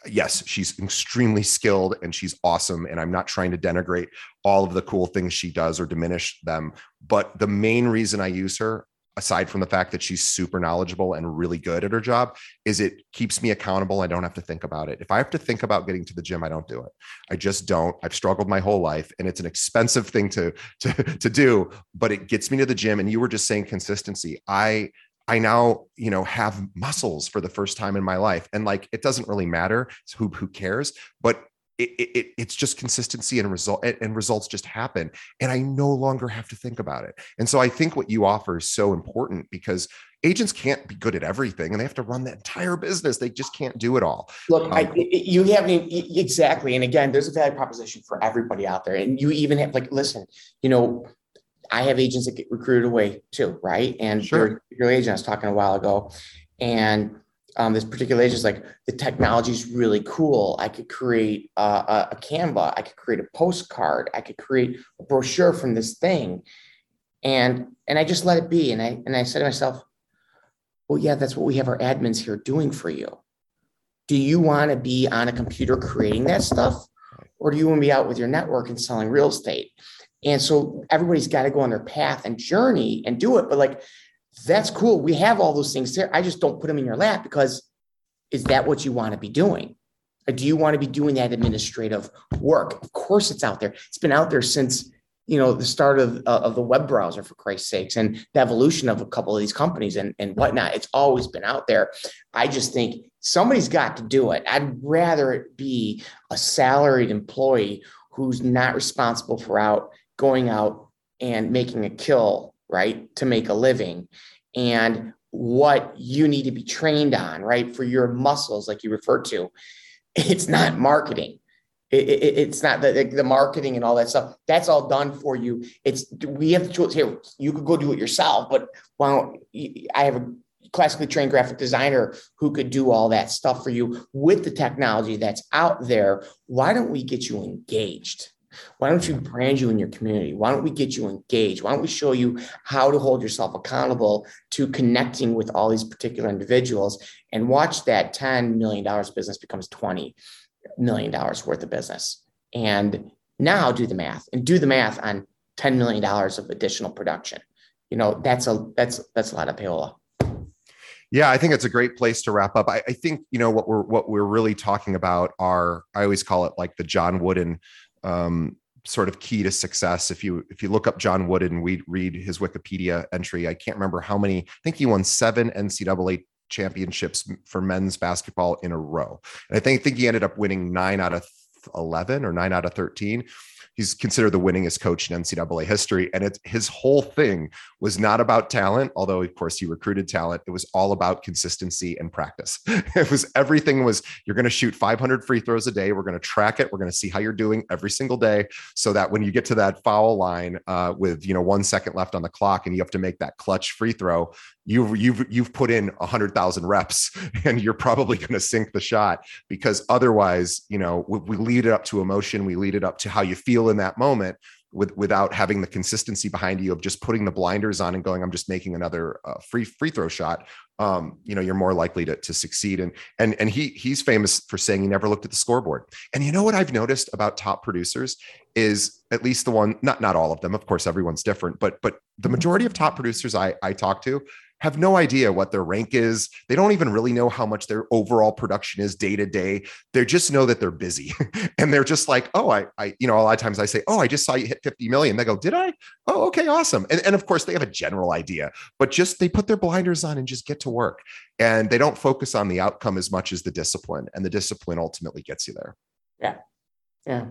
yes she's extremely skilled and she's awesome and i'm not trying to denigrate all of the cool things she does or diminish them. But the main reason i use her aside from the fact that she's super knowledgeable and really good at her job is it keeps me accountable. I don't have to think about it. If i have to think about getting to the gym i don't do it. I just don't. I've struggled my whole life and it's an expensive thing to to to do but it gets me to the gym. And you were just saying consistency. I I now, you know, have muscles for the first time in my life. And like it doesn't really matter who who cares, but it, it, it's just consistency and result and results just happen and i no longer have to think about it. And so i think what you offer is so important because agents can't be good at everything and they have to run the entire business. They just can't do it all. Look um, I, you haven't exactly and again there's a value proposition for everybody out there and you even have like listen you know i have agents that get recruited away too right? And sure. your, your agent i was talking a while ago and um, this particular agent is like the technology is really cool. I could create a, a Canva. I could create a postcard. I could create a brochure from this thing, and and I just let it be. And I and I said to myself, well, yeah, that's what we have our admins here doing for you. Do you want to be on a computer creating that stuff, or do you want to be out with your network and selling real estate? And so everybody's got to go on their path and journey and do it. But like that's cool. We have all those things there. I just don't put them in your lap because is that what you want to be doing? Or do you want to be doing that administrative work? Of course, it's out there. It's been out there since you know the start of, uh, of the web browser for christ's sakes and the evolution of a couple of these companies and, and whatnot it's always been out there i just think somebody's got to do it i'd rather it be a salaried employee who's not responsible for out going out and making a kill right to make a living and what you need to be trained on right for your muscles like you referred to it's not marketing it, it, it's not the, the marketing and all that stuff. That's all done for you. It's we have the tools here. You could go do it yourself, but well, I have a classically trained graphic designer who could do all that stuff for you with the technology that's out there. Why don't we get you engaged? Why don't you brand you in your community? Why don't we get you engaged? Why don't we show you how to hold yourself accountable to connecting with all these particular individuals and watch that $10 million business becomes 20 million dollars worth of business. And now do the math and do the math on $10 million of additional production. You know, that's a that's that's a lot of payola. Yeah, I think it's a great place to wrap up. I, I, think you know what we're what we're really talking about are I always call it like the John Wooden um, sort of key to success. If you if you look up John Wooden and we read his Wikipedia entry, I can't remember how many. I think he won seven NCAA championships for men's basketball in a row. And I think, I think he ended up winning nine out of 11 or nine out of 13 he's considered the winningest coach in NCAA history. And it's his whole thing was not about talent, although of course he recruited talent. It was all about consistency and practice. It was everything was you're going to shoot 500 free throws a day. We're going to track it. We're going to see how you're doing every single day, so that when you get to that foul line uh, with you know one second left on the clock and you have to make that clutch free throw, you've you've you've put in a hundred thousand reps and you're probably going to sink the shot because otherwise you know we, we, lead it up to emotion we lead it up to how you feel in that moment with without having the consistency behind you of just putting the blinders on and going i'm just making another uh, free free throw shot. Um, you know you're more likely to, to succeed. And and and he he's famous for saying he never looked at the scoreboard. And you know what i've noticed about top producers is at least the one not not all of them of course everyone's different but but the majority of top producers i i talk to have no idea what their rank is. They don't even really know how much their overall production is day to day. They just know that they're busy. and they're just like, oh, I, I, you know, a lot of times I say, oh, I just saw you hit 50 million. They go, did I? Oh, okay, awesome. And, and of course, they have a general idea, but just they put their blinders on and just get to work. And they don't focus on the outcome as much as the discipline. And the discipline ultimately gets you there. Yeah. Yeah.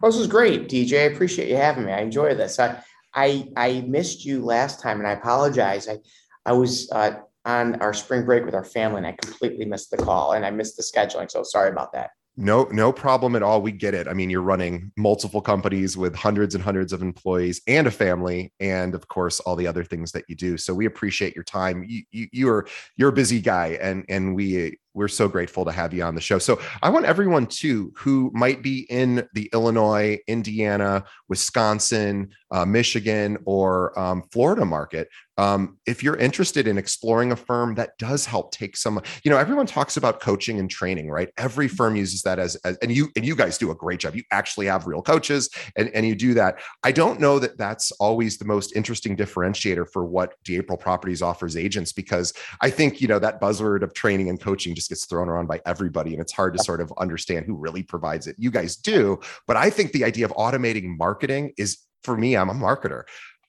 Well, this was great, DJ. I appreciate you having me. I enjoy this. I, I, I missed you last time and I apologize. I, I was uh, on our spring break with our family and I completely missed the call and I missed the scheduling. So sorry about that. No, no problem at all. We get it. I mean, you're running multiple companies with hundreds and hundreds of employees and a family, and of course, all the other things that you do. So we appreciate your time. You, you you're you're a busy guy, and and we we're so grateful to have you on the show. So I want everyone too who might be in the Illinois, Indiana, Wisconsin, uh, Michigan, or um, Florida market. Um, if you're interested in exploring a firm that does help take some, you know, everyone talks about coaching and training, right? Every firm uses that as, as and you and you guys do a great job. You actually have real coaches, and and you do that. I don't know that that's always the most interesting differentiator for what D'Aprile Properties offers agents because I think you know that buzzword of training and coaching just gets thrown around by everybody and it's hard to sort of understand who really provides it. You guys do, but I think the idea of automating marketing is for me, I'm a marketer.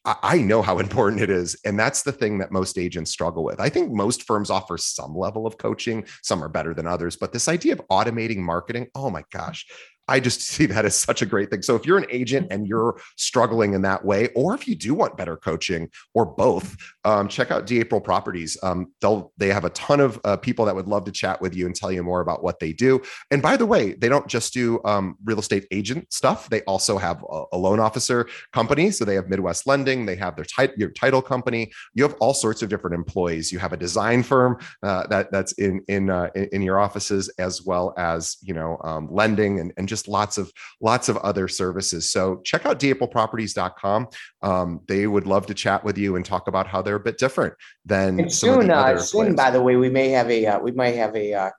I know how important it is. And that's the thing that most agents struggle with. I think most firms offer some level of coaching, some are better than others, but this idea of automating marketing, oh my gosh, I just see that as such a great thing. So if you're an agent and you're struggling in that way, or if you do want better coaching or both, um, check out D'Aprile Properties. Um, they'll they have a ton of uh, people that would love to chat with you and tell you more about what they do. And by the way, they don't just do um, real estate agent stuff. They also have a, a, loan officer company. So they have Midwest Lending. They have their tit- your title company. You have all sorts of different employees. You have a design firm uh, that that's in in, uh, in your offices as well as you know um, lending and, and just lots of lots of other services. So check out DAprileProperties.com. Um, they would love to chat with you and talk about how they're a bit different than and soon. Uh, soon, by the way, we may have a uh, we might have a uh,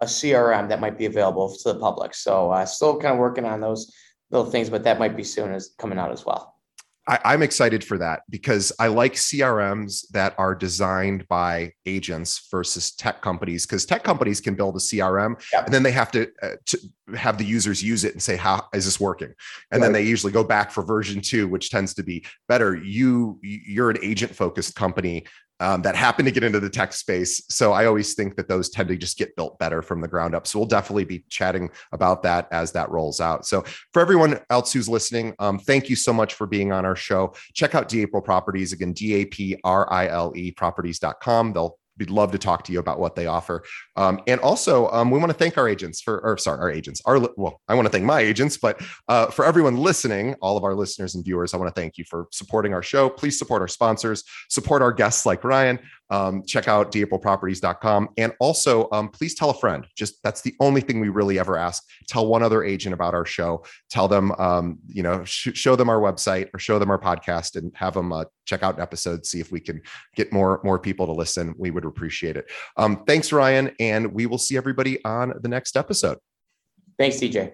a CRM that might be available to the public. So uh, still kind of working on those little things, but that might be soon as coming out as well. I, am excited for that because I like CRMs that are designed by agents versus tech companies. Because tech companies can build a CRM yeah. and then they have to, uh, to, have the users use it and say, "How is this working?" And right. then they usually go back for version two, which tends to be better. You you're an agent focused company um, that happen to get into the tech space. So I always think that those tend to just get built better from the ground up. So we'll definitely be chatting about that as that rolls out. So for everyone else who's listening, um, thank you so much for being on our show. Check out D'Aprile Properties again, D A P R I L E properties.com. They'll we'd love to talk to you about what they offer. Um, and also, um, we want to thank our agents for, or sorry, our agents. Our well, I want to thank my agents, but uh, for everyone listening, all of our listeners and viewers, I want to thank you for supporting our show. Please support our sponsors, support our guests like Ryan. Um, check out daprileproperties.com. And also, um, please tell a friend. Just that's the only thing we really ever ask. Tell one other agent about our show. Tell them, um, you know, sh- show them our website or show them our podcast and have them uh, check out an episode. See if we can get more more people to listen. We would appreciate it. Um, thanks, Ryan, and we will see everybody on the next episode. Thanks, DJ.